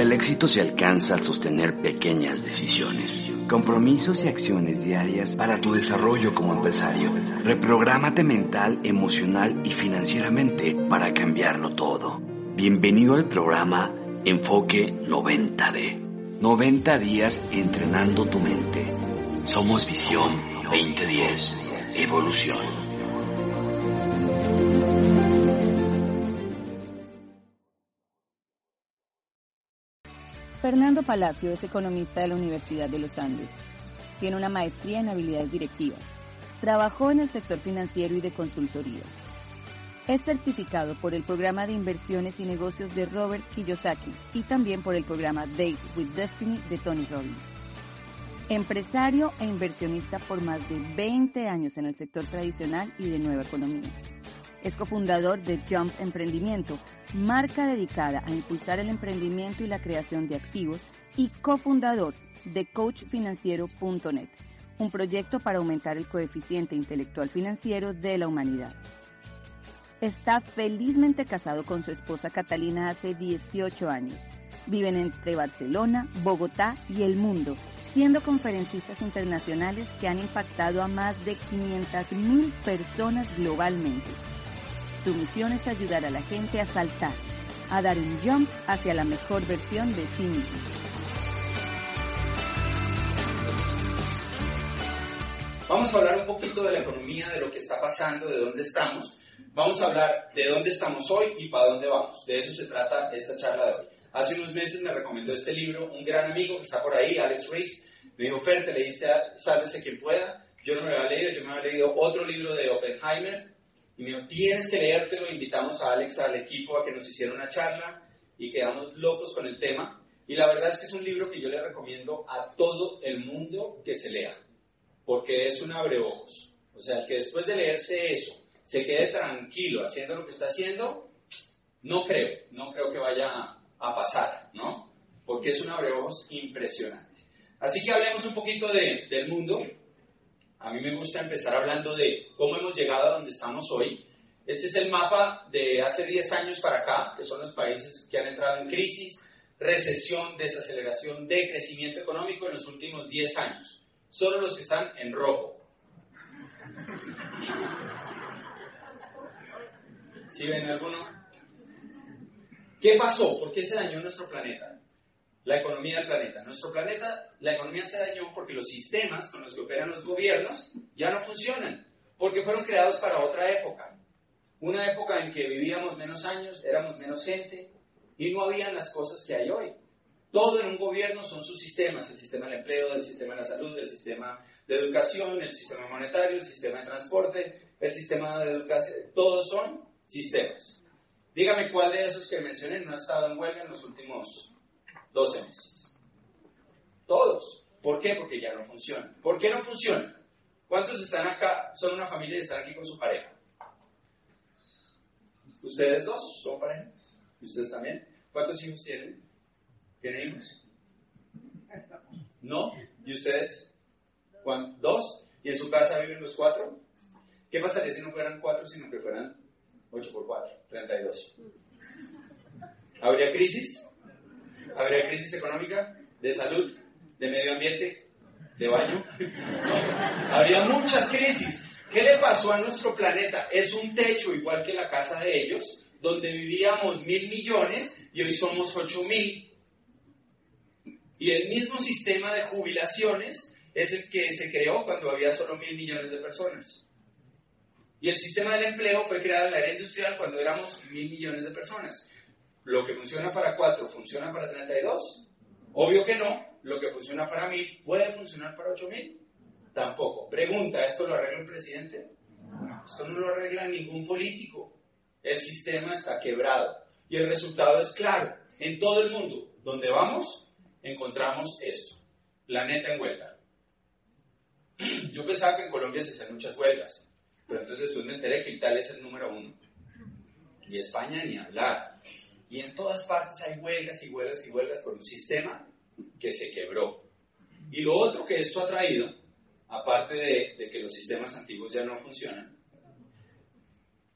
El éxito se alcanza al sostener pequeñas decisiones, compromisos y acciones diarias para tu desarrollo como empresario. Reprográmate mental, emocional y financieramente para cambiarlo todo. Bienvenido al programa Enfoque 90D. 90 días entrenando tu mente. Somos Visión 2010. Evolución. Fernando Palacio es economista de la Universidad de los Andes. Tiene una maestría en habilidades directivas. Trabajó en el sector financiero y de consultoría. Es certificado por el programa de inversiones y negocios de Robert Kiyosaki y también por el programa Date with Destiny de Tony Robbins. Empresario e inversionista por más de 20 años en el sector tradicional y de nueva economía. Es cofundador de Jump Emprendimiento, marca dedicada a impulsar el emprendimiento y la creación de activos, y cofundador de CoachFinanciero.net, un proyecto para aumentar el coeficiente intelectual financiero de la humanidad. Está felizmente casado con su esposa Catalina hace 18 años. Viven entre Barcelona, Bogotá y el mundo, siendo conferencistas internacionales que han impactado a más de 500.000 personas globalmente su misión es ayudar a la gente a saltar, a dar un jump hacia la mejor versión de sí mismo. Vamos a hablar un poquito de la economía, de lo que está pasando, de dónde estamos. Vamos a hablar de dónde estamos hoy y para dónde vamos. De eso se trata esta charla de hoy. Hace unos meses me recomendó este libro un gran amigo que está por ahí, Alex Reese. Me dijo, Fer, te leíste a Sálvese quien pueda. Yo no me lo había leído, yo me había leído otro libro de Oppenheimer, y me dijo, tienes que leértelo, invitamos a Alex, al equipo, a que nos hiciera una charla y quedamos locos con el tema. Y la verdad es que es un libro que yo le recomiendo a todo el mundo que se lea, porque es un abreojos. O sea, que después de leerse eso se quede tranquilo haciendo lo que está haciendo, no creo, no creo que vaya a pasar, ¿no? Porque es un abreojos impresionante. Así que hablemos un poquito de, del mundo a mí me gusta empezar hablando de cómo hemos llegado a donde estamos hoy. Este es el mapa de hace 10 años para acá, que son los países que han entrado en crisis, recesión, desaceleración, decrecimiento económico en los últimos 10 años. Solo los que están en rojo. ¿Sí ven alguno? ¿Qué pasó? ¿Por qué se dañó nuestro planeta? La economía del planeta. Nuestro planeta, la economía se dañó porque los sistemas con los que operan los gobiernos ya no funcionan, porque fueron creados para otra época. Una época en que vivíamos menos años, éramos menos gente y no habían las cosas que hay hoy. Todo en un gobierno son sus sistemas, el sistema del empleo, el sistema de la salud, el sistema de educación, el sistema monetario, el sistema de transporte, el sistema de educación, todos son sistemas. Dígame cuál de esos que mencioné no ha estado en huelga en los últimos 12 meses. Todos. ¿Por qué? Porque ya no funciona. ¿Por qué no funciona? ¿Cuántos están acá, son una familia y están aquí con su pareja? ¿Ustedes dos son pareja? ¿Y ustedes también? ¿Cuántos hijos tienen? ¿Tienen hijos? ¿No? ¿Y ustedes? ¿Dos? ¿Y en su casa viven los cuatro? ¿Qué pasaría si no fueran cuatro, sino que fueran 8 por 4, 32? ¿Habría crisis? ¿Habría crisis económica? ¿De salud? ¿De medio ambiente? ¿De baño? Habría muchas crisis. ¿Qué le pasó a nuestro planeta? Es un techo igual que la casa de ellos, donde vivíamos mil millones y hoy somos ocho mil. Y el mismo sistema de jubilaciones es el que se creó cuando había solo mil millones de personas. Y el sistema del empleo fue creado en la era industrial cuando éramos mil millones de personas. ¿Lo que funciona para 4 funciona para 32? Obvio que no. ¿Lo que funciona para 1000 puede funcionar para 8000? Tampoco. Pregunta, ¿esto lo arregla el presidente? Esto no lo arregla ningún político. El sistema está quebrado. Y el resultado es claro. En todo el mundo, donde vamos, encontramos esto. Planeta en huelga. Yo pensaba que en Colombia se hacían muchas huelgas, pero entonces después me enteré que Italia es el número uno. Y España ni hablar. Y en todas partes hay huelgas y huelgas y huelgas por un sistema que se quebró. Y lo otro que esto ha traído, aparte de, que los sistemas antiguos ya no funcionan,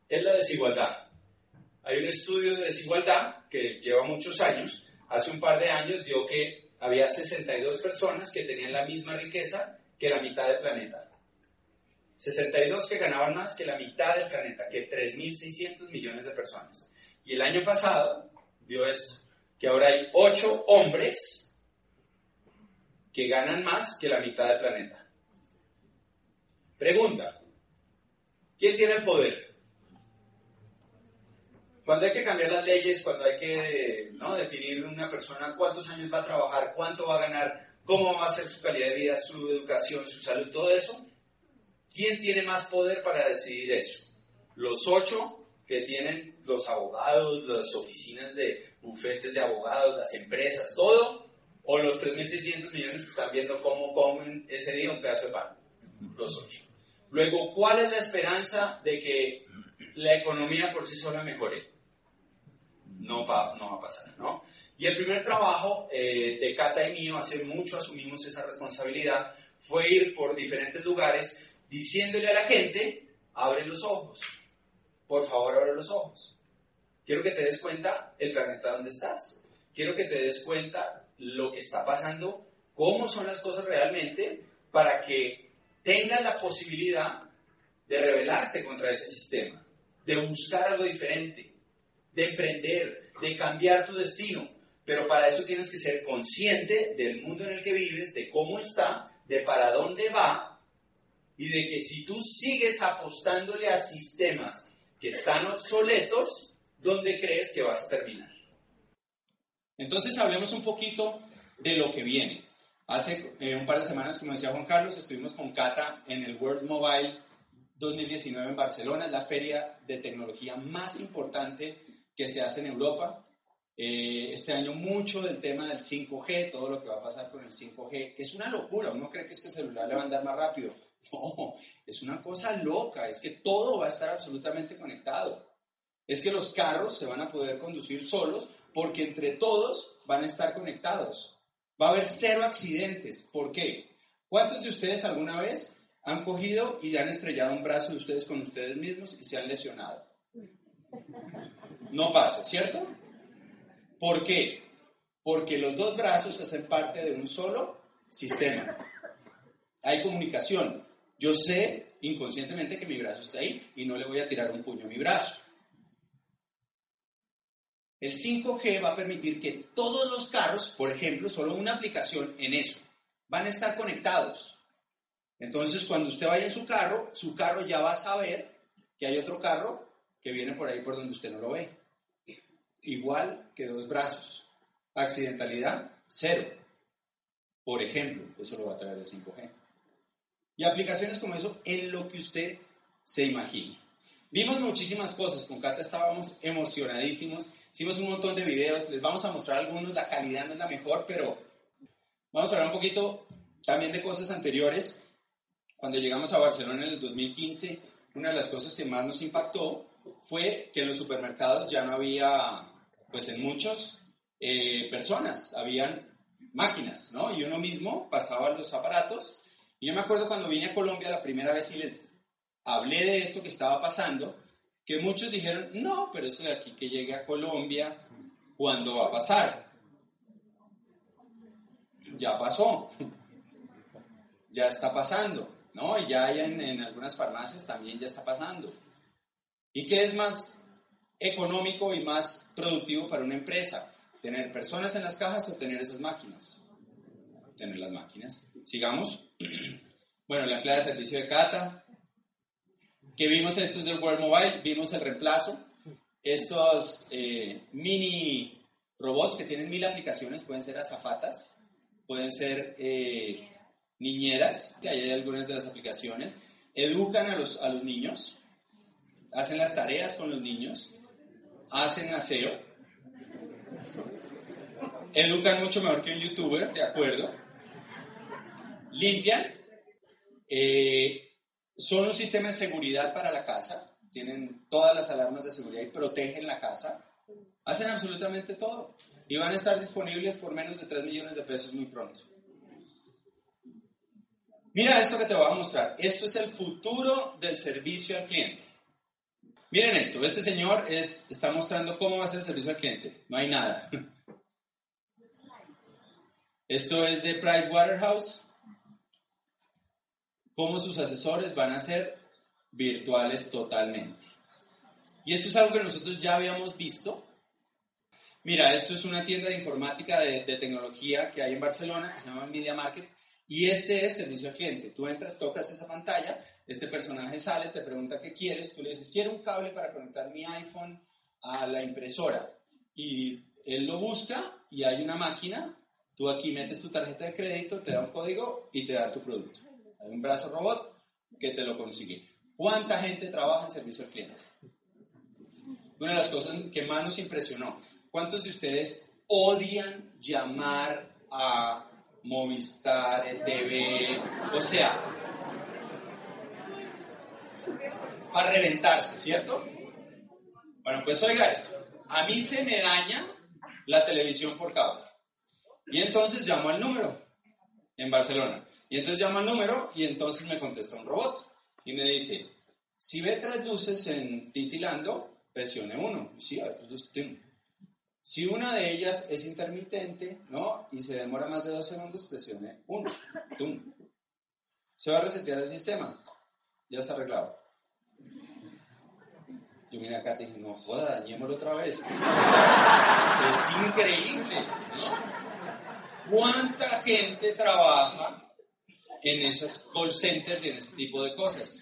es la desigualdad. Hay un estudio de desigualdad que lleva muchos años hace un par de años dio que había 62 personas que tenían la misma riqueza que la mitad del planeta. 62 que ganaban más que la mitad del planeta, que 3.600 millones de personas. Y el año pasado dio esto, que ahora hay 8 hombres que ganan más que la mitad del planeta. Pregunta, ¿quién tiene el poder? Cuando hay que cambiar las leyes, cuando hay que ¿no? definir una persona cuántos años va a trabajar, cuánto va a ganar, cómo va a ser su calidad de vida, su educación, su salud, todo eso, ¿quién tiene más poder para decidir eso? Los ocho que tienen los abogados, las oficinas de bufetes de abogados, las empresas, todo, o los 3.600 millones que están viendo cómo comen ese día un pedazo de pan, los ocho. Luego, ¿cuál es la esperanza de que la economía por sí sola mejore? no va, no va a pasar, ¿no? Y el primer trabajo eh, de Cata y mío, hace mucho asumimos esa responsabilidad, fue ir por diferentes lugares diciéndole a la gente, abre los ojos, por favor abre los ojos. Quiero que te des cuenta el planeta donde estás. Quiero que te des cuenta lo que está pasando, cómo son las cosas realmente, para que tengas la posibilidad de rebelarte contra ese sistema, de buscar algo diferente, de emprender, de cambiar tu destino. Pero para eso tienes que ser consciente del mundo en el que vives, de cómo está, de para dónde va y de que si tú sigues apostándole a sistemas que están obsoletos, ¿dónde crees que vas a terminar? Entonces hablemos un poquito de lo que viene. Hace eh, un par de semanas, como decía Juan Carlos, estuvimos con Cata en el World Mobile 2019 en Barcelona, la feria de tecnología más importante que se hace en Europa. Eh, este año mucho del tema del 5G, todo lo que va a pasar con el 5G, que es una locura, uno cree que es que el celular le va a andar más rápido. No, es una cosa loca, es que todo va a estar absolutamente conectado. Es que los carros se van a poder conducir solos porque entre todos van a estar conectados. Va a haber cero accidentes. ¿Por qué? ¿Cuántos de ustedes alguna vez han cogido y han estrellado un brazo de ustedes con ustedes mismos y se han lesionado? no pasa, ¿cierto? ¿Por qué? Porque los dos brazos hacen parte de un solo sistema. Hay comunicación. Yo sé inconscientemente que mi brazo está ahí y no le voy a tirar un puño a mi brazo. El 5G va a permitir que todos los carros, por ejemplo, solo una aplicación en eso, van a estar conectados. Entonces, cuando usted vaya en su carro, su carro ya va a saber que hay otro carro que viene por ahí por donde usted no lo ve igual que dos brazos. Accidentalidad, cero. Por ejemplo, eso lo va a traer el 5G. Y aplicaciones como eso en lo que usted se imagine. Vimos muchísimas cosas, con Cata estábamos emocionadísimos, hicimos un montón de videos, les vamos a mostrar algunos, la calidad no es la mejor, pero vamos a hablar un poquito también de cosas anteriores. Cuando llegamos a Barcelona en el 2015, una de las cosas que más nos impactó fue que en los supermercados ya no había pues en muchas eh, personas habían máquinas, ¿no? Y uno mismo pasaba los aparatos. Yo me acuerdo cuando vine a Colombia la primera vez y les hablé de esto que estaba pasando, que muchos dijeron, no, pero eso de aquí que llegue a Colombia, ¿cuándo va a pasar? Ya pasó, ya está pasando, ¿no? Y ya hay en, en algunas farmacias también ya está pasando. ¿Y qué es más económico y más productivo para una empresa? ¿Tener personas en las cajas o tener esas máquinas? Tener las máquinas. Sigamos. Bueno, la empleada de servicio de Cata. ¿Qué vimos estos del World Mobile? Vimos el reemplazo. Estos eh, mini robots que tienen mil aplicaciones, pueden ser azafatas, pueden ser eh, niñeras, que hay algunas de las aplicaciones, educan a los, a los niños, hacen las tareas con los niños, hacen aseo, educan mucho mejor que un youtuber, de acuerdo, limpian, eh, son un sistema de seguridad para la casa, tienen todas las alarmas de seguridad y protegen la casa, hacen absolutamente todo y van a estar disponibles por menos de 3 millones de pesos muy pronto. Mira esto que te voy a mostrar. Esto es el futuro del servicio al cliente. Miren esto, este señor es, está mostrando cómo va a ser el servicio al cliente. No hay nada. Esto es de Price Waterhouse. Cómo sus asesores van a ser virtuales totalmente. Y esto es algo que nosotros ya habíamos visto. Mira, esto es una tienda de informática de, de tecnología que hay en Barcelona que se llama Media Market. Y este es servicio al cliente. Tú entras, tocas esa pantalla, este personaje sale, te pregunta qué quieres, tú le dices, quiero un cable para conectar mi iPhone a la impresora. Y él lo busca y hay una máquina, tú aquí metes tu tarjeta de crédito, te da un código y te da tu producto. Un brazo robot que te lo consigue. ¿Cuánta gente trabaja en servicio al cliente? Una de las cosas que más nos impresionó, ¿cuántos de ustedes odian llamar a Movistar, ETV? O sea, para reventarse, ¿cierto? Bueno, pues oiga esto. A mí se me daña la televisión por cable. Y entonces llamo al número en Barcelona. Y entonces llamo al número y entonces me contesta un robot. Y me dice, si ve tres luces en titilando, presione uno. Si una de ellas es intermitente, ¿no? Y se demora más de dos segundos, presione uno. Se va a resetear el sistema. Ya está arreglado. Yo miré acá y dije, no joda, dañémoslo otra vez. es increíble, ¿no? ¿Cuánta gente trabaja en esas call centers y en ese tipo de cosas?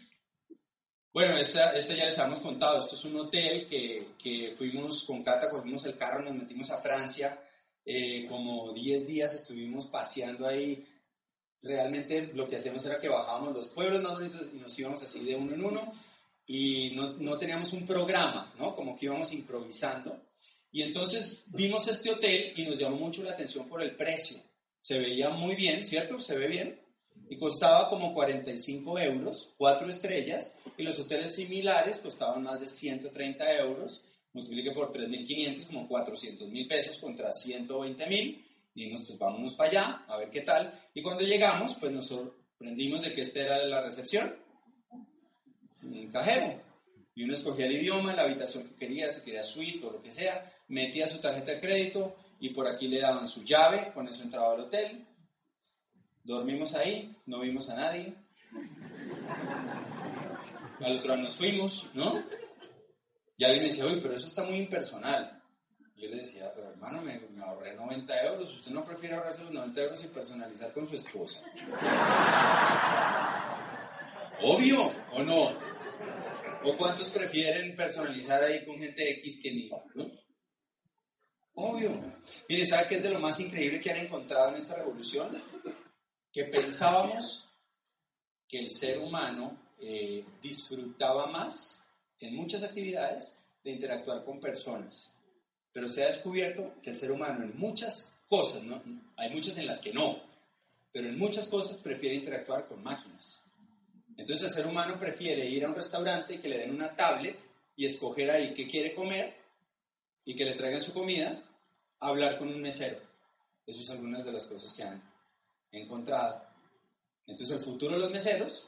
Bueno, esta, ya les habíamos contado. Esto es un hotel que, que fuimos con Cata, cogimos el carro, nos metimos a Francia. Eh, como 10 días estuvimos paseando ahí. Realmente lo que hacíamos era que bajábamos los pueblos más bonitos y nos íbamos así de uno en uno y no, no, teníamos un programa, ¿no? Como que íbamos improvisando. Y entonces vimos este hotel y nos llamó mucho la atención por el precio. Se veía muy bien, ¿cierto? Se ve bien. Y costaba como 45 euros, cuatro estrellas, y los hoteles similares costaban más de 130 euros. Multiplique por 3.500, como 400 mil pesos contra 120 mil. Dijimos, pues vámonos para allá, a ver qué tal. Y cuando llegamos, pues nos sorprendimos de que esta era la recepción un cajero. Y uno escogía el idioma, la habitación que quería, si quería suite o lo que sea, metía su tarjeta de crédito y por aquí le daban su llave, con eso entraba al hotel. Dormimos ahí, no vimos a nadie. Al otro día nos fuimos, ¿no? Y alguien me decía, uy, pero eso está muy impersonal. Yo le decía, pero hermano, me, me, ahorré 90 euros. ¿Usted no prefiere ahorrarse los 90 euros y personalizar con su esposa? Obvio, ¿o no? ¿O cuántos prefieren personalizar ahí con gente X que ni, ¿no? Obvio. Mire, ¿sabe qué es de lo más increíble que han encontrado en esta revolución? Que pensábamos que el ser humano eh, disfrutaba más en muchas actividades de interactuar con personas. Pero se ha descubierto que el ser humano en muchas cosas, ¿no? hay muchas en las que no, pero en muchas cosas prefiere interactuar con máquinas. Entonces el ser humano prefiere ir a un restaurante y que le den una tablet y escoger ahí qué quiere comer y que le traigan su comida, hablar con un mesero. Esas son algunas de las cosas que han encontrado. Entonces el futuro de los meseros,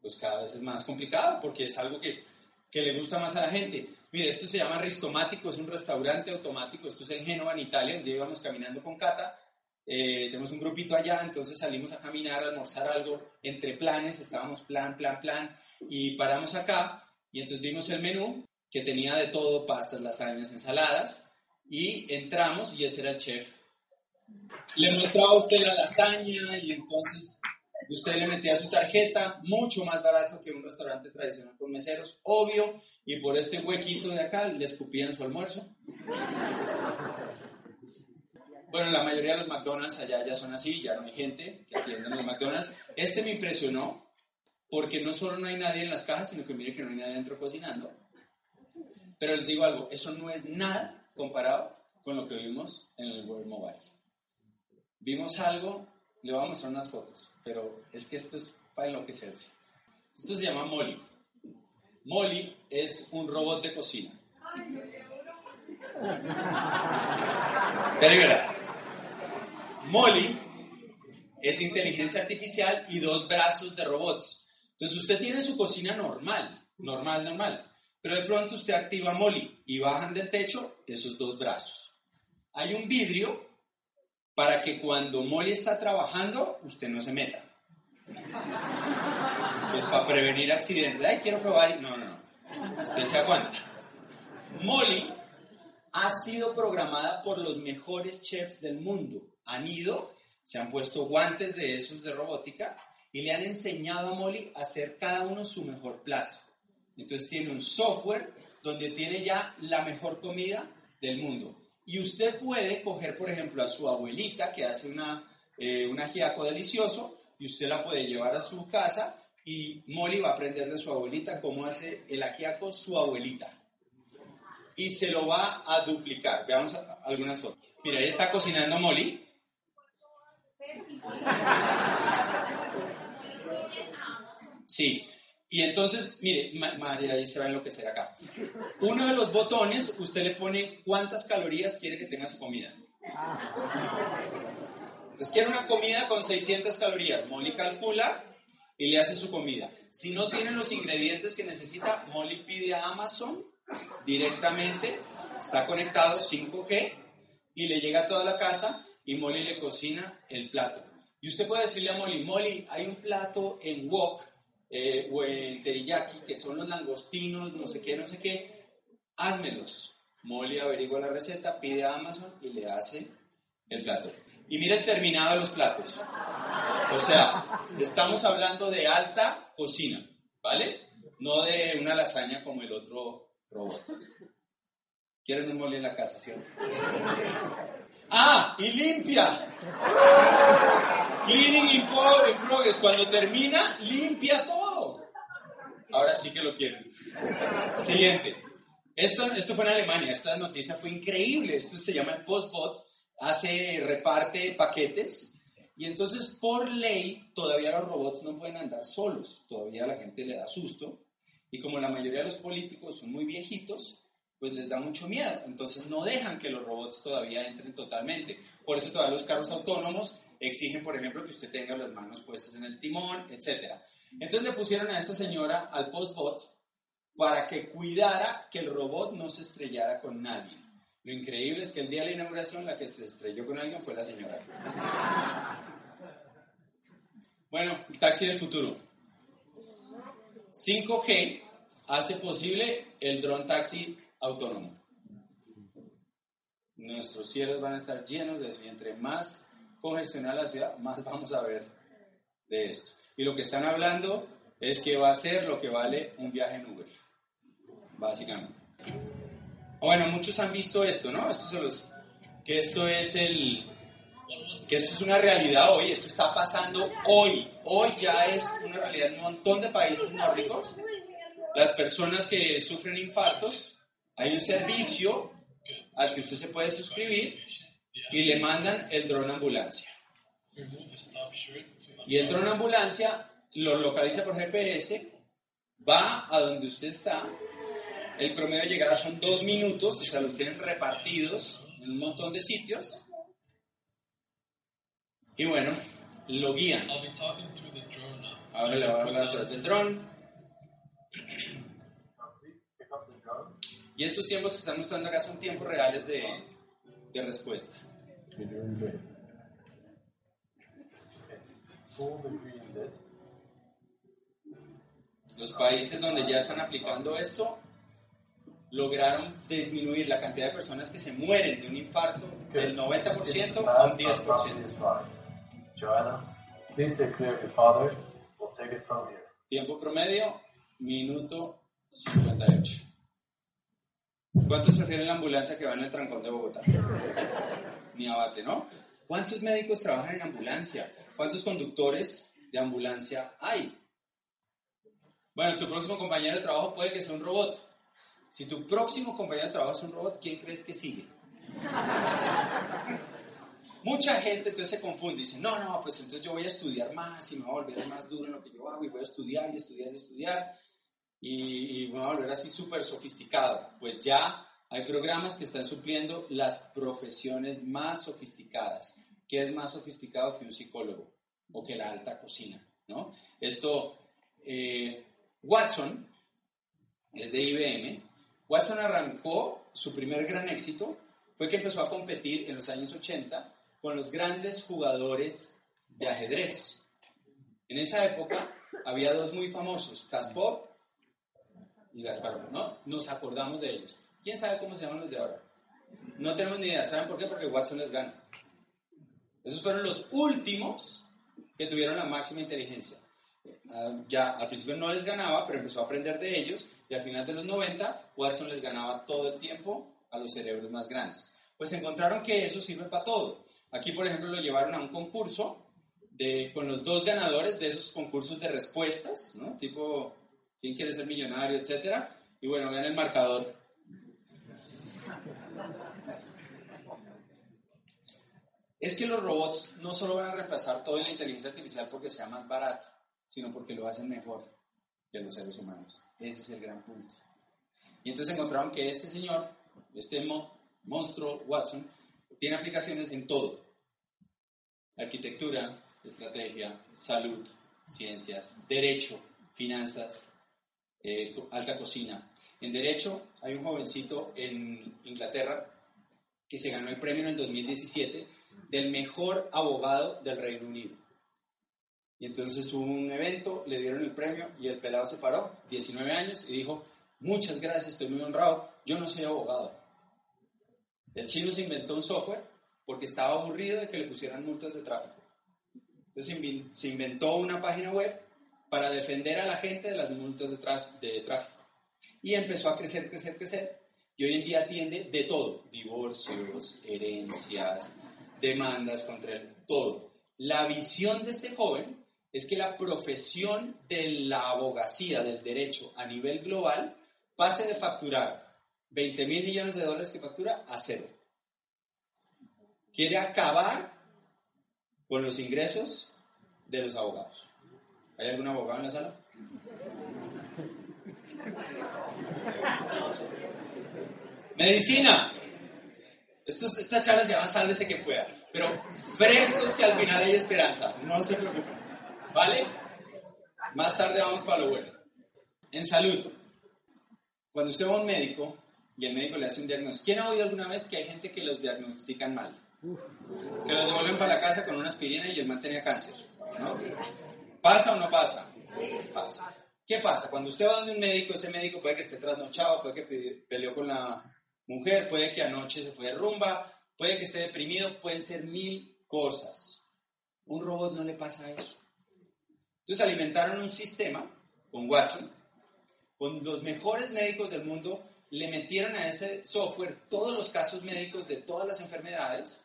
pues cada vez es más complicado porque es algo que, que le gusta más a la gente. Mire, esto se llama Ristomático, es un restaurante automático, esto es en Génova, en Italia, donde íbamos caminando con Cata eh, tenemos un grupito allá, entonces salimos a caminar, a almorzar algo entre planes, estábamos plan, plan, plan, y paramos acá y entonces vimos el menú que tenía de todo, pastas, lasañas, ensaladas, y entramos y ese era el chef. Le mostraba a usted la lasaña y entonces usted le metía su tarjeta, mucho más barato que un restaurante tradicional con meseros, obvio, y por este huequito de acá le escupían su almuerzo. Bueno, la mayoría de los McDonald's allá ya son así, ya no hay gente que atienda en los McDonald's. Este me impresionó porque no solo no hay nadie en las cajas, sino que mire que no hay nadie adentro cocinando. Pero les digo algo, eso no es nada comparado con lo que vimos en el World Mobile. Vimos algo, le voy a mostrar unas fotos, pero es que esto es para enloquecerse. Esto se llama Molly. Molly es un robot de cocina. Pero mira, Molly es inteligencia artificial y dos brazos de robots. Entonces usted tiene su cocina normal, normal, normal. Pero de pronto usted activa Molly y bajan del techo esos dos brazos. Hay un vidrio para que cuando Molly está trabajando, usted no se meta. Pues para prevenir accidentes. Ay, quiero probar. No, no, no. Usted se aguanta. Molly ha sido programada por los mejores chefs del mundo. Han ido, se han puesto guantes de esos de robótica y le han enseñado a Molly a hacer cada uno su mejor plato. Entonces tiene un software donde tiene ya la mejor comida del mundo. Y usted puede coger, por ejemplo, a su abuelita que hace una, eh, un ajiaco delicioso y usted la puede llevar a su casa y Molly va a aprender de su abuelita cómo hace el ajiaco su abuelita. Y se lo va a duplicar. Veamos algunas fotos. Mira, ahí está cocinando Molly. Sí, y entonces, mire, María ahí se va a enloquecer acá. Uno de los botones, usted le pone cuántas calorías quiere que tenga su comida. Entonces, quiere una comida con 600 calorías. Molly calcula y le hace su comida. Si no tiene los ingredientes que necesita, Molly pide a Amazon directamente, está conectado 5G y le llega a toda la casa y Molly le cocina el plato. Y usted puede decirle a Molly, Molly, hay un plato en wok eh, o en teriyaki, que son los langostinos, no sé qué, no sé qué, házmelos. Molly averigua la receta, pide a Amazon y le hace el plato. Y mire el terminado de los platos. O sea, estamos hablando de alta cocina, ¿vale? No de una lasaña como el otro robot. Quieren un Molly en la casa, ¿cierto? Ah, y limpia. Cleaning in, progress. Cuando termina, limpia todo. Ahora sí que lo quieren. Siguiente. Esto, esto fue en Alemania. Esta noticia fue increíble. Esto se llama el Postbot. Hace, reparte paquetes. Y entonces, por ley, todavía los robots no pueden andar solos. Todavía la gente le da susto. Y como la mayoría de los políticos son muy viejitos, pues les da mucho miedo. Entonces no dejan que los robots todavía entren totalmente. Por eso todavía los carros autónomos exigen, por ejemplo, que usted tenga las manos puestas en el timón, etc. Entonces le pusieron a esta señora al postbot para que cuidara que el robot no se estrellara con nadie. Lo increíble es que el día de la inauguración la que se estrelló con alguien fue la señora. Bueno, el taxi del futuro. 5G hace posible el drone taxi autónomo. Nuestros cielos van a estar llenos de eso y entre más congestionada la ciudad, más vamos a ver de esto. Y lo que están hablando es que va a ser lo que vale un viaje en Uber, básicamente. Bueno, muchos han visto esto, ¿no? que esto es el, que esto es una realidad hoy, esto está pasando hoy, hoy ya es una realidad en un montón de países nórdicos. Las personas que sufren infartos hay un servicio al que usted se puede suscribir y le mandan el dron ambulancia. Y el dron ambulancia lo localiza por GPS, va a donde usted está, el promedio de llegada son dos minutos, o sea, los tienen repartidos en un montón de sitios. Y bueno, lo guían. Ahora le voy a hablar a través del dron. Y estos tiempos que están mostrando acá son tiempos reales de, de respuesta. Los países donde ya están aplicando esto lograron disminuir la cantidad de personas que se mueren de un infarto del 90% a un 10%. Tiempo promedio, minuto 58. ¿Cuántos prefieren la ambulancia que va en el trancón de Bogotá? Ni abate, ¿no? ¿Cuántos médicos trabajan en ambulancia? ¿Cuántos conductores de ambulancia hay? Bueno, tu próximo compañero de trabajo puede que sea un robot. Si tu próximo compañero de trabajo es un robot, ¿quién crees que sigue? Mucha gente entonces se confunde y dice, no, no, pues entonces yo voy a estudiar más y me voy a volver más duro en lo que yo hago y voy a estudiar y estudiar y estudiar y, y a volver así súper sofisticado. Pues ya hay programas que están supliendo las profesiones más sofisticadas. ¿Qué es más sofisticado que un psicólogo o que la alta cocina? ¿no? Esto, eh, Watson es de IBM. Watson arrancó su primer gran éxito, fue que empezó a competir en los años 80 con los grandes jugadores de ajedrez. En esa época había dos muy famosos, Kasparov y Gasparov, ¿no? Nos acordamos de ellos. ¿Quién sabe cómo se llaman los de ahora? No tenemos ni idea. ¿Saben por qué? Porque Watson les gana. Esos fueron los últimos que tuvieron la máxima inteligencia. Ah, ya al principio no les ganaba, pero empezó a aprender de ellos y al final de los 90 Watson les ganaba todo el tiempo a los cerebros más grandes. Pues encontraron que eso sirve para todo. Aquí, por ejemplo, lo llevaron a un concurso de, con los dos ganadores de esos concursos de respuestas, ¿no? Tipo, ¿quién quiere ser millonario? Etcétera. Y bueno, vean el marcador. Es que los robots no solo van a reemplazar toda la inteligencia artificial porque sea más barato, sino porque lo hacen mejor que los seres humanos. Ese es el gran punto. Y entonces encontraron que este señor, este monstruo Watson, tiene aplicaciones en todo. Arquitectura, estrategia, salud, ciencias, derecho, finanzas, eh, alta cocina. En derecho hay un jovencito en Inglaterra que se ganó el premio en el 2017 del mejor abogado del Reino Unido. Y entonces hubo un evento, le dieron el premio y el pelado se paró, 19 años, y dijo, muchas gracias, estoy muy honrado, yo no soy abogado. El chino se inventó un software porque estaba aburrido de que le pusieran multas de tráfico. Entonces se inventó una página web para defender a la gente de las multas de, de tráfico. Y empezó a crecer, crecer, crecer. Y hoy en día atiende de todo, divorcios, herencias, demandas contra él, todo. La visión de este joven es que la profesión de la abogacía, del derecho a nivel global, pase de facturar 20 mil millones de dólares que factura a cero. Quiere acabar con los ingresos de los abogados. ¿Hay algún abogado en la sala? Medicina. esta charla se llama Sálvese que pueda. Pero frescos que al final hay esperanza. No se preocupen. ¿Vale? Más tarde vamos para lo bueno. En salud. Cuando usted va a un médico y el médico le hace un diagnóstico. ¿Quién ha oído alguna vez que hay gente que los diagnostican mal? Que los devuelven para la casa con una aspirina y el man tenía cáncer. ¿no? ¿Pasa o no pasa? Pasa. ¿Qué pasa? Cuando usted va donde un médico, ese médico puede que esté trasnochado, puede que peleó con la mujer, puede que anoche se fue de rumba, puede que esté deprimido, pueden ser mil cosas. Un robot no le pasa eso. Entonces alimentaron un sistema con Watson, con los mejores médicos del mundo, le metieron a ese software todos los casos médicos de todas las enfermedades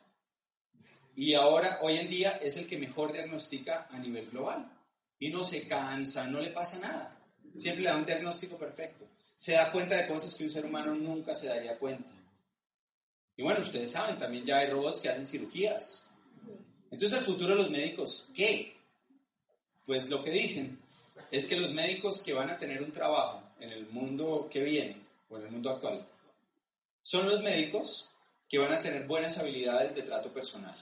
y ahora, hoy en día, es el que mejor diagnostica a nivel global. Y no se cansa, no le pasa nada. Siempre le da un diagnóstico perfecto. Se da cuenta de cosas que un ser humano nunca se daría cuenta. Y bueno, ustedes saben, también ya hay robots que hacen cirugías. Entonces, el futuro de los médicos, ¿qué? Pues lo que dicen es que los médicos que van a tener un trabajo en el mundo que viene, o en el mundo actual, son los médicos que van a tener buenas habilidades de trato personal.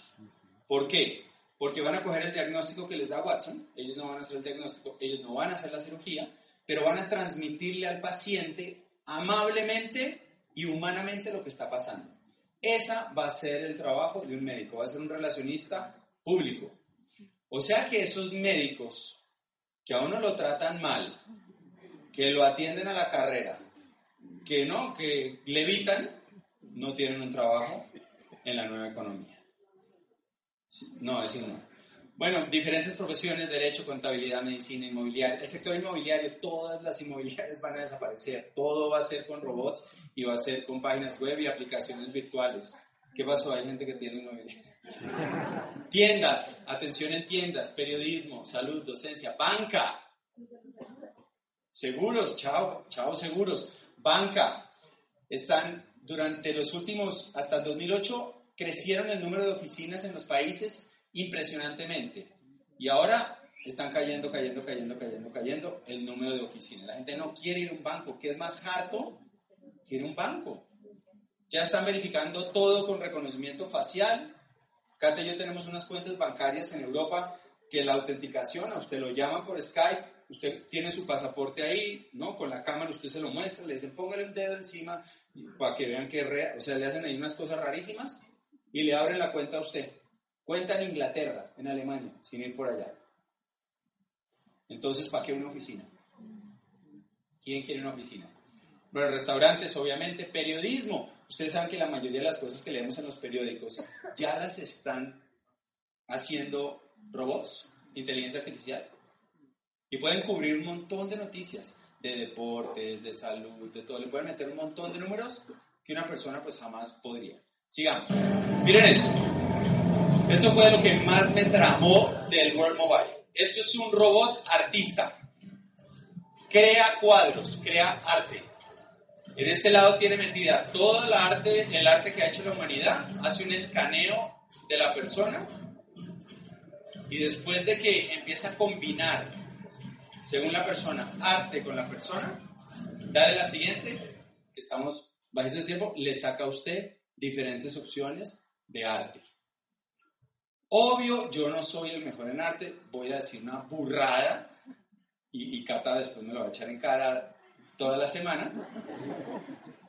¿Por qué? Porque van a coger el diagnóstico que les da Watson, ellos no van a hacer el diagnóstico, ellos no van a hacer la cirugía, pero van a transmitirle al paciente amablemente y humanamente lo que está pasando. Esa va a ser el trabajo de un médico, va a ser un relacionista público. O sea que esos médicos que a uno lo tratan mal, que lo atienden a la carrera, que no, que le evitan, no tienen un trabajo en la nueva economía. No, eso no. Bueno, diferentes profesiones, derecho, contabilidad, medicina, inmobiliaria. El sector inmobiliario, todas las inmobiliarias van a desaparecer. Todo va a ser con robots y va a ser con páginas web y aplicaciones virtuales. ¿Qué pasó? Hay gente que tiene inmobiliaria. Tiendas, atención en tiendas, periodismo, salud, docencia, banca. Seguros, chao, chao seguros. Banca. Están durante los últimos, hasta el 2008, crecieron el número de oficinas en los países impresionantemente. Y ahora están cayendo, cayendo, cayendo, cayendo, cayendo el número de oficinas. La gente no quiere ir a un banco. ¿Qué es más harto? Quiere un banco. Ya están verificando todo con reconocimiento facial. Cate y yo tenemos unas cuentas bancarias en Europa que la autenticación, a usted lo llaman por Skype, usted tiene su pasaporte ahí, ¿no? Con la cámara usted se lo muestra, le dicen póngale el dedo encima para que vean que. O sea, le hacen ahí unas cosas rarísimas y le abren la cuenta a usted. Cuenta en Inglaterra, en Alemania, sin ir por allá. Entonces, ¿para qué una oficina? ¿Quién quiere una oficina? Bueno, restaurantes, obviamente, periodismo. Ustedes saben que la mayoría de las cosas que leemos en los periódicos ya las están haciendo robots, inteligencia artificial. Y pueden cubrir un montón de noticias de deportes, de salud, de todo. Le pueden meter un montón de números que una persona pues jamás podría. Sigamos. Miren esto. Esto fue lo que más me tramó del World Mobile. Esto es un robot artista. Crea cuadros, crea arte. En este lado tiene metida todo el arte, el arte que ha hecho la humanidad. Hace un escaneo de la persona. Y después de que empieza a combinar, según la persona, arte con la persona, dale la siguiente, que estamos bajitos de tiempo, le saca a usted diferentes opciones de arte. Obvio, yo no soy el mejor en arte, voy a decir una burrada y, Cata después me lo va a echar en cara toda la semana.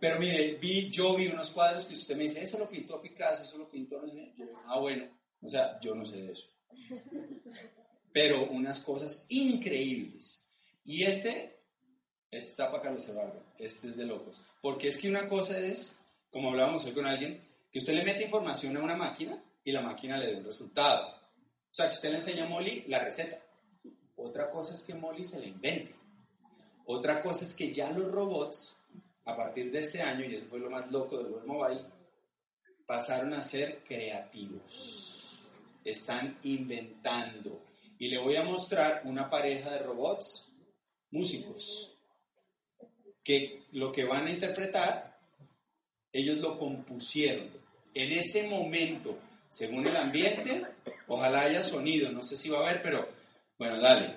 Pero mire, vi, yo vi unos cuadros que usted me dice, eso lo pintó Picasso, eso lo pintó, no sé. Yo, ah, bueno, o sea, yo no sé de eso. Pero unas cosas increíbles. Y este, este está para Carlos Eduardo, este es de locos. Porque es que una cosa es, como hablábamos hoy con alguien, que usted le mete información a una máquina y la máquina le dé un resultado. O sea, que usted le enseña a Molly la receta. Otra cosa es que Molly se la invente. Otra cosa es que ya los robots, a partir de este año, y eso fue lo más loco del World Mobile, pasaron a ser creativos. Están inventando. Y le voy a mostrar una pareja de robots músicos que lo que van a interpretar, ellos lo compusieron. En ese momento según el ambiente, ojalá haya sonido, no sé si va a haber, pero bueno, dale.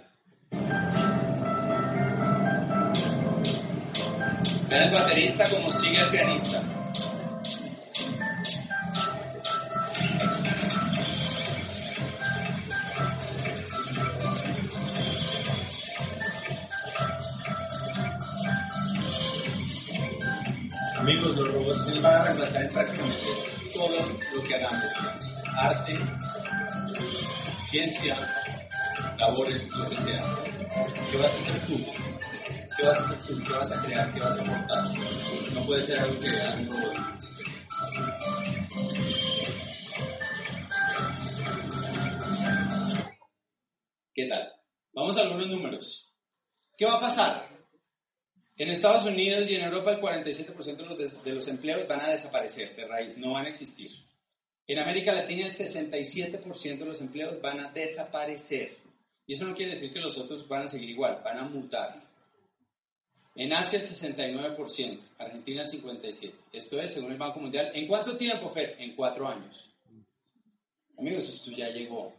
Vean el baterista como sigue el pianista. Arte, ciencia, labores, lo que sea. ¿Qué vas a hacer tú? ¿Qué vas a hacer tú? ¿Qué vas a crear? ¿Qué vas a aportar? No puede ser algo que robot. ¿Qué tal? Vamos a algunos números. ¿Qué va a pasar? En Estados Unidos y en Europa el 47% de los, de los empleos van a desaparecer de raíz, no van a existir. En América Latina el 67% de los empleos van a desaparecer. Y eso no quiere decir que los otros van a seguir igual, van a mutar. En Asia el 69%, Argentina el 57%. Esto es según el Banco Mundial. ¿En cuánto tiempo, Fer? En cuatro años. Amigos, esto ya llegó. O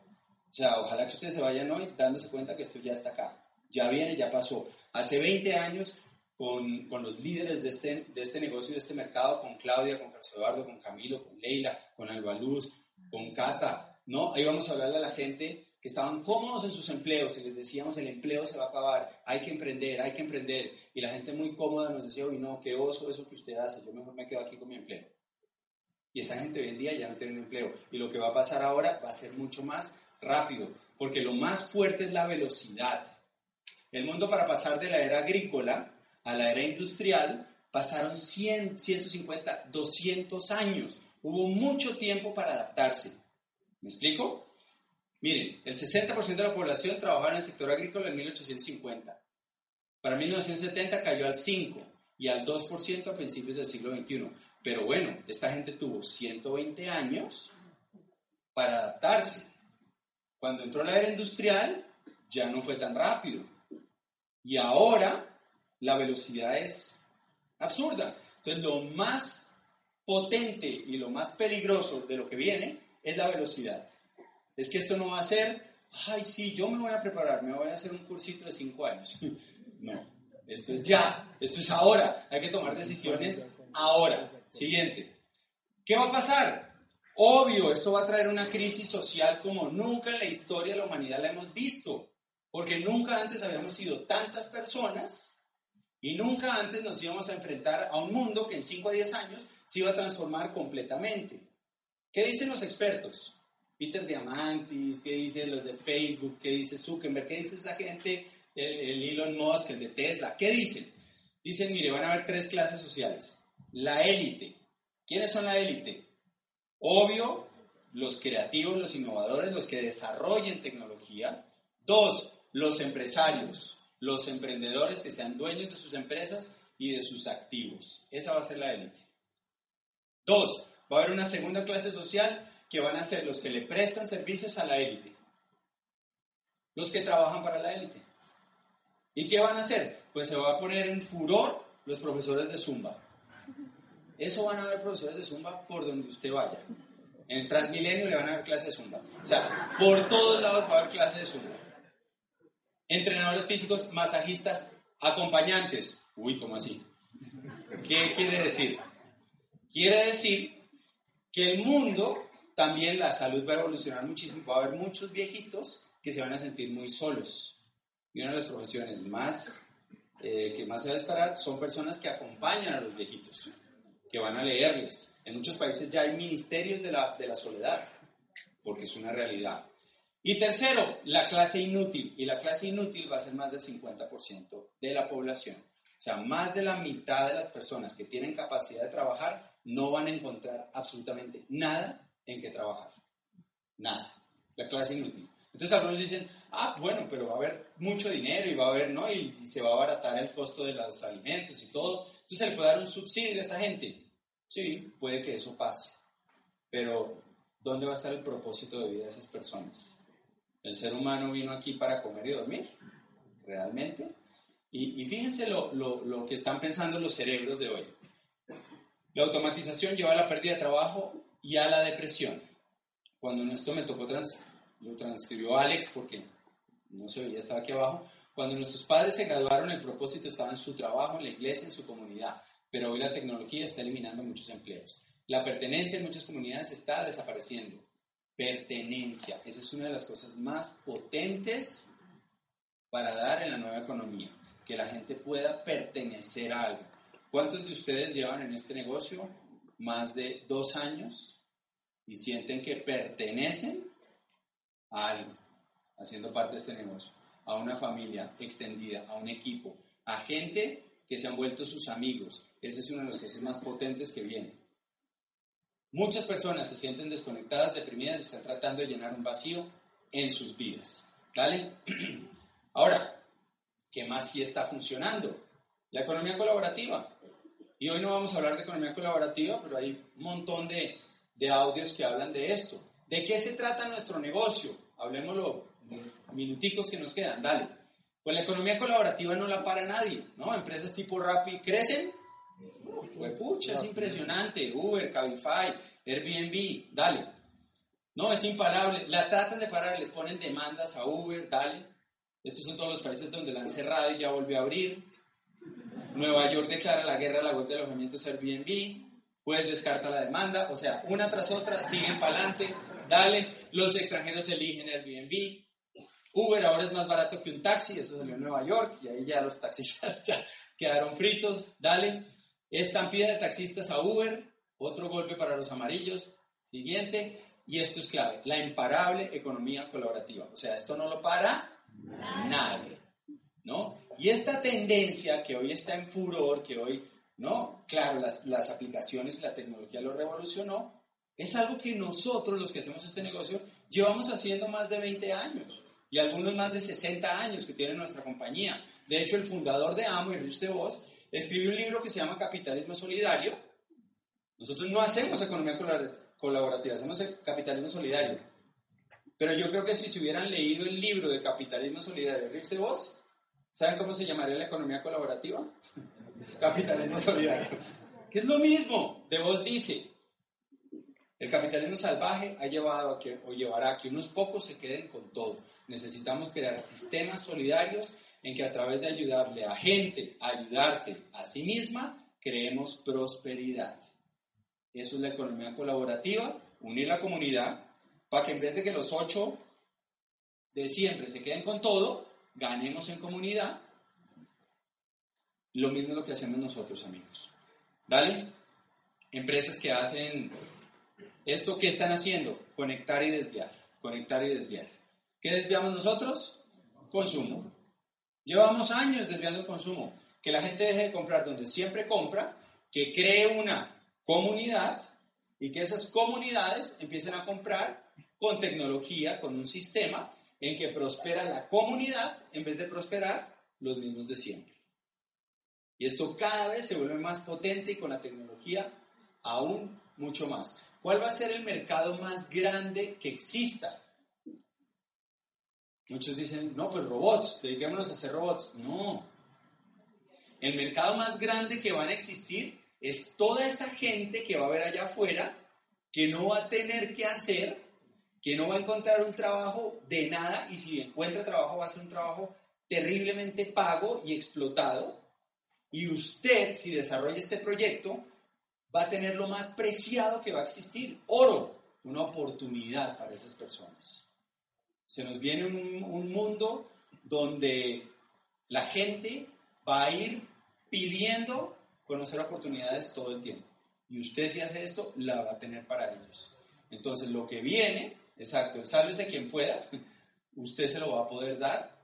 sea, ojalá que ustedes se vayan hoy dándose cuenta que esto ya está acá. Ya viene, ya pasó. Hace 20 años con, con, los líderes de este, de este negocio, de este mercado, con Claudia, con Carlos Eduardo, con Camilo, con Leila, con Albaluz, con Cata, ¿no? Ahí vamos a hablarle a la gente que estaban cómodos en sus empleos y les decíamos el empleo se va a acabar, hay que emprender, hay que emprender. Y la gente muy cómoda nos decía, uy, no, qué oso eso que usted hace, yo mejor me quedo aquí con mi empleo. Y esa gente hoy en día ya no tiene un empleo. Y lo que va a pasar ahora va a ser mucho más rápido, porque lo más fuerte es la velocidad. El mundo para pasar de la era agrícola a la era industrial pasaron 100, 150, 200 años. Hubo mucho tiempo para adaptarse. ¿Me explico? Miren, el 60% de la población trabajaba en el sector agrícola en 1850. Para 1970 cayó al 5% y al 2% a principios del siglo XXI. Pero bueno, esta gente tuvo 120 años para adaptarse. Cuando entró la era industrial, ya no fue tan rápido. Y ahora la velocidad es absurda. Entonces, lo más potente y lo más peligroso de lo que viene es la velocidad. Es que esto no va a ser, ay, sí, yo me voy a preparar, me voy a hacer un cursito de cinco años. No, esto es ya, esto es ahora. Hay que tomar decisiones ahora. Siguiente. ¿Qué va a pasar? Obvio, esto va a traer una crisis social como nunca en la historia de la humanidad la hemos visto, porque nunca antes habíamos sido tantas personas y nunca antes nos íbamos a enfrentar a un mundo que en 5 a 10 años se iba a transformar completamente. ¿Qué dicen los expertos? Peter Diamantis, qué dicen los de Facebook, qué dice Zuckerberg, qué dice esa gente, el, el Elon Musk, el de Tesla, ¿qué dicen? Dicen, mire, van a haber tres clases sociales. La élite. ¿Quiénes son la élite? Obvio, los creativos, los innovadores, los que desarrollen tecnología. Dos, los empresarios, los emprendedores que sean dueños de sus empresas y de sus activos. Esa va a ser la élite. Dos, va a haber una segunda clase social que van a ser los que le prestan servicios a la élite. Los que trabajan para la élite. ¿Y qué van a hacer? Pues se va a poner en furor los profesores de Zumba. Eso van a haber profesores de Zumba por donde usted vaya. En Transmilenio le van a dar clase de Zumba. O sea, por todos lados va a haber clase de Zumba. Entrenadores físicos, masajistas, acompañantes. Uy, ¿cómo así? ¿Qué quiere decir? Quiere decir que el mundo, también la salud va a evolucionar muchísimo. Va a haber muchos viejitos que se van a sentir muy solos. Y una de las profesiones más eh, que más se va a esperar son personas que acompañan a los viejitos, que van a leerles. En muchos países ya hay ministerios de la, de la soledad, porque es una realidad. Y tercero, la clase inútil. Y la clase inútil va a ser más del 50% de la población. O sea, más de la mitad de las personas que tienen capacidad de trabajar no van a encontrar absolutamente nada en que trabajar. Nada. La clase inútil. Entonces algunos dicen, ah, bueno, pero va a haber mucho dinero y va a haber, ¿no? Y, se va a abaratar el costo de los alimentos y todo. Entonces se le puede dar un subsidio a esa gente. Sí, puede que eso pase. Pero, ¿dónde va a estar el propósito de vida de esas personas? El ser humano vino aquí para comer y dormir, realmente. Y, fíjense lo, lo, que están pensando los cerebros de hoy. La automatización lleva a la pérdida de trabajo y a la depresión. Cuando esto me tocó, lo transcribió Alex porque no se veía, estaba aquí abajo. Cuando nuestros padres se graduaron, el propósito estaba en su trabajo, en la iglesia, en su comunidad. Pero hoy la tecnología está eliminando muchos empleos. La pertenencia en muchas comunidades está desapareciendo. Pertenencia. Esa es una de las cosas más potentes para dar en la nueva economía. Que la gente pueda pertenecer a algo. ¿Cuántos de ustedes llevan en este negocio más de dos años y sienten que pertenecen a algo? haciendo parte de este negocio, a una familia extendida, a un equipo, a gente que se han vuelto sus amigos. Esa es una de las cosas más potentes que viene. Muchas personas se sienten desconectadas, deprimidas y están tratando de llenar un vacío en sus vidas. ¿Vale? Ahora, ¿qué más sí está funcionando? La economía colaborativa. Y hoy no vamos a hablar de economía colaborativa, pero hay un montón de, de audios que hablan de esto. ¿De qué se trata nuestro negocio? Hablemoslo minuticos que nos quedan, dale. Pues la economía colaborativa no la para nadie, ¿no? Empresas tipo Rappi crecen. Pucha, es impresionante. Uber, Cabify, Airbnb, dale. No, es imparable. La tratan de parar, les ponen demandas a Uber, dale. Estos son todos los países donde la han cerrado y ya volvió a abrir. Nueva York declara la guerra a la web de alojamientos Airbnb. Pues descarta la demanda. O sea, una tras otra, siguen para adelante. Dale. Los extranjeros eligen Airbnb. Uber ahora es más barato que un taxi, eso salió en Nueva York y ahí ya los taxistas ya quedaron fritos. Dale, estampida de taxistas a Uber, otro golpe para los amarillos. Siguiente, y esto es clave, la imparable economía colaborativa. O sea, esto no lo para nadie, ¿no? Y esta tendencia que hoy está en furor, que hoy, ¿no? Claro, las, las aplicaciones y la tecnología lo revolucionó, es algo que nosotros, los que hacemos este negocio, llevamos haciendo más de 20 años y algunos más de 60 años que tiene nuestra compañía. De hecho, el fundador de AMO, Rich DeVos, escribió un libro que se llama Capitalismo Solidario. Nosotros no hacemos economía colaborativa, hacemos capitalismo solidario. Pero yo creo que si se hubieran leído el libro de Capitalismo Solidario de Rich DeVos, ¿saben cómo se llamaría la economía colaborativa? capitalismo solidario. Que es lo mismo. DeVos dice, el capitalismo salvaje ha llevado a que, o llevará a que unos pocos se queden con todo. Necesitamos crear sistemas solidarios en que a través de ayudarle a gente a ayudarse a sí misma, creemos prosperidad. Eso es la economía colaborativa, unir la comunidad para que en vez de que los ocho de siempre se queden con todo, ganemos en comunidad. Lo mismo es lo que hacemos nosotros, amigos. ¿Dale? Empresas que hacen ¿Esto qué están haciendo? Conectar y desviar, conectar y desviar. ¿Qué desviamos nosotros? Consumo. Llevamos años desviando el consumo. Que la gente deje de comprar donde siempre compra, que cree una comunidad y que esas comunidades empiecen a comprar con tecnología, con un sistema en que prospera la comunidad en vez de prosperar los mismos de siempre. Y esto cada vez se vuelve más potente y con la tecnología aún mucho más. ¿Cuál va a ser el mercado más grande que exista? Muchos dicen, no, pues robots, dediquémonos a hacer robots. No. El mercado más grande que van a existir es toda esa gente que va a ver allá afuera, que no va a tener que hacer, que no va a encontrar un trabajo de nada y si encuentra trabajo va a ser un trabajo terriblemente pago y explotado. Y usted, si desarrolla este proyecto, va a tener lo más preciado que va a existir, oro, una oportunidad para esas personas. Se nos viene un, un mundo donde la gente va a ir pidiendo conocer oportunidades todo el tiempo. Y usted si hace esto, la va a tener para ellos. Entonces, lo que viene, exacto, el sálvese quien pueda, usted se lo va a poder dar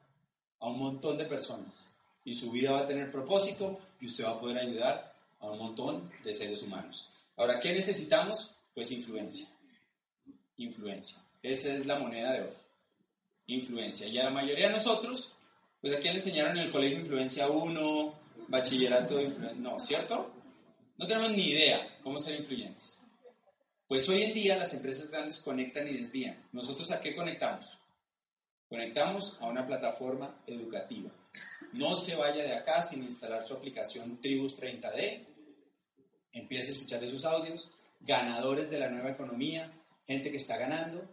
a un montón de personas. Y su vida va a tener propósito y usted va a poder ayudar a un montón de seres humanos. Ahora, ¿qué necesitamos? Pues influencia. Influencia. Esa es la moneda de oro. Influencia. Y a la mayoría de nosotros, pues a quién le enseñaron en el colegio influencia 1, bachillerato de influencia. No, ¿cierto? No tenemos ni idea cómo ser influyentes. Pues hoy en día las empresas grandes conectan y desvían. ¿Nosotros a qué conectamos? Conectamos a una plataforma educativa. No se vaya de acá sin instalar su aplicación Tribus 30D. Empiece a escuchar esos audios. Ganadores de la nueva economía, gente que está ganando.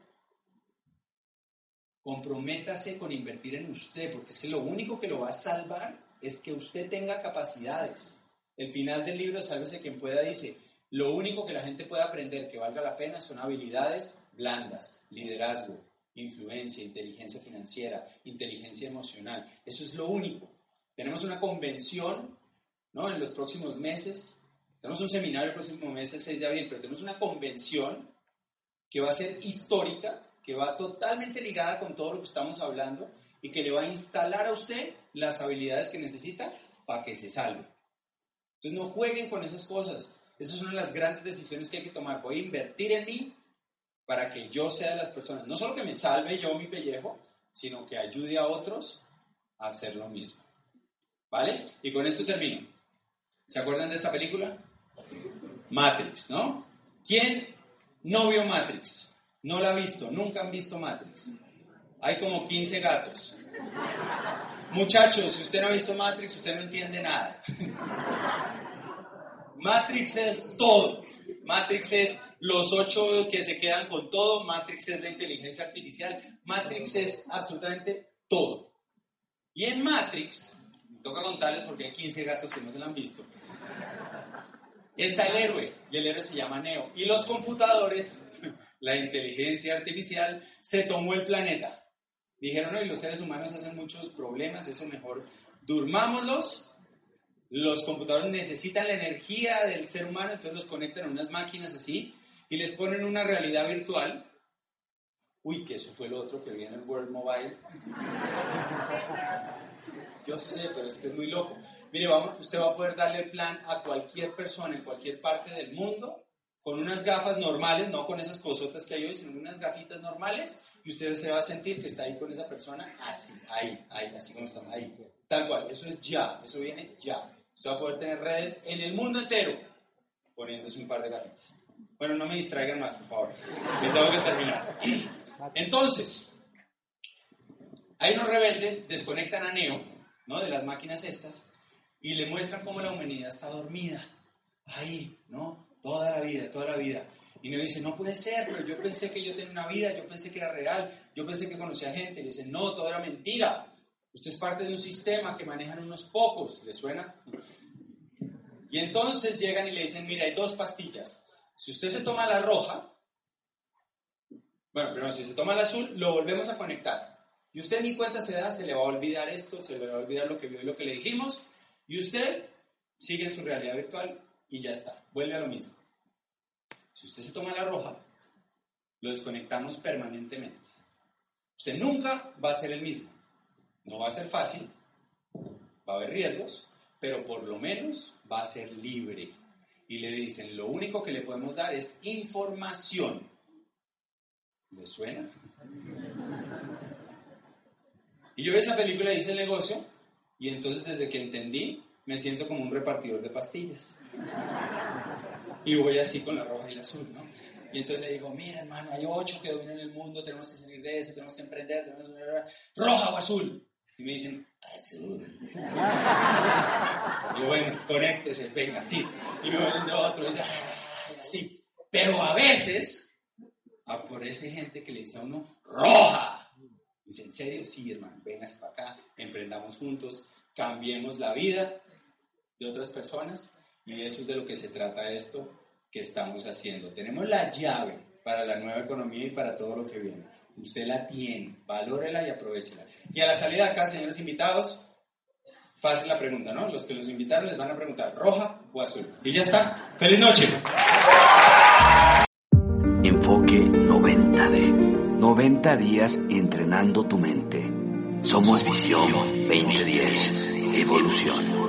Comprométase con invertir en usted, porque es que lo único que lo va a salvar es que usted tenga capacidades. El final del libro, Sálvese quien pueda, dice, lo único que la gente puede aprender que valga la pena son habilidades blandas, liderazgo, influencia, inteligencia financiera, inteligencia emocional. Eso es lo único. Tenemos una convención ¿no? en los próximos meses. Tenemos un seminario el próximo mes, el 6 de abril, pero tenemos una convención que va a ser histórica, que va totalmente ligada con todo lo que estamos hablando y que le va a instalar a usted las habilidades que necesita para que se salve. Entonces no jueguen con esas cosas. Esa es una de las grandes decisiones que hay que tomar. Voy a invertir en mí para que yo sea de las personas, no solo que me salve yo mi pellejo, sino que ayude a otros a hacer lo mismo. ¿Vale? Y con esto termino. ¿Se acuerdan de esta película? Matrix, ¿no? ¿Quién no vio Matrix? No la ha visto, nunca han visto Matrix. Hay como 15 gatos. Muchachos, si usted no ha visto Matrix, usted no entiende nada. Matrix es todo. Matrix es los ocho que se quedan con todo. Matrix es la inteligencia artificial. Matrix es absolutamente todo. Y en Matrix, toca contarles porque hay 15 gatos que no se la han visto. Está el héroe, y el héroe se llama Neo. Y los computadores, la inteligencia artificial, se tomó el planeta. Dijeron, no, y los seres humanos hacen muchos problemas, eso mejor durmámoslos. Los computadores necesitan la energía del ser humano, entonces los conectan a unas máquinas así y les ponen una realidad virtual. Uy, que eso fue lo otro que vi en el World Mobile. Yo sé, pero es que es muy loco. Mire, vamos, usted va a poder darle el plan a cualquier persona en cualquier parte del mundo con unas gafas normales, no con esas cosotas que hay hoy, sino unas gafitas normales, y usted se va a sentir que está ahí con esa persona, así, ahí, ahí, así como estamos, ahí. Tal cual, eso es ya, eso viene ya. Usted va a poder tener redes en el mundo entero, poniéndose un par de gafitas. Bueno, no me distraigan más, por favor. Me tengo que terminar. Entonces, hay unos rebeldes, desconectan a Neo, ¿no? De las máquinas estas, y le muestran cómo la humanidad está dormida. Ahí, ¿no? Toda la vida, toda la vida. Y Neo dice, no puede ser, pero yo pensé que yo tenía una vida, yo pensé que era real, yo pensé que conocía gente. Y dice, no, todo era mentira. Usted es parte de un sistema que manejan unos pocos. ¿Le suena? Y entonces llegan y le dicen, mira, hay dos pastillas. Si usted se toma la roja, bueno, pero si se toma la azul, lo volvemos a conectar. Y usted ni cuenta se da, se le va a olvidar esto, se le va a olvidar lo que vio y lo que le dijimos. Y usted sigue su realidad virtual y ya está. Vuelve a lo mismo. Si usted se toma la roja, lo desconectamos permanentemente. Usted nunca va a ser el mismo. No va a ser fácil, va a haber riesgos, pero por lo menos va a ser libre. Y le dicen, lo único que le podemos dar es información. ¿Le suena? Y yo vi esa película y hice el negocio, y entonces desde que entendí, me siento como un repartidor de pastillas. Y voy así con la roja y la azul, ¿no? Y entonces le digo, mira hermano, hay ocho que dominan el mundo, tenemos que salir de eso, tenemos que emprender, tenemos que... roja o azul. Y me dicen, azul. Y bueno, conéctese, venga, tío. Y me voy de otro, y así. Pero a veces aparece gente que le dice a uno, roja. Dice, ¿en serio? Sí, hermano, véngase para acá, emprendamos juntos, cambiemos la vida de otras personas. Y eso es de lo que se trata esto que estamos haciendo. Tenemos la llave para la nueva economía y para todo lo que viene. Usted la tiene, valórela y aprovechela. Y a la salida acá, señores invitados, fácil la pregunta, ¿no? Los que los invitaron les van a preguntar, ¿roja o azul? Y ya está. ¡Feliz noche! Enfoque 90D. 90 días entrenando tu mente. Somos Visión 2010. Evolución.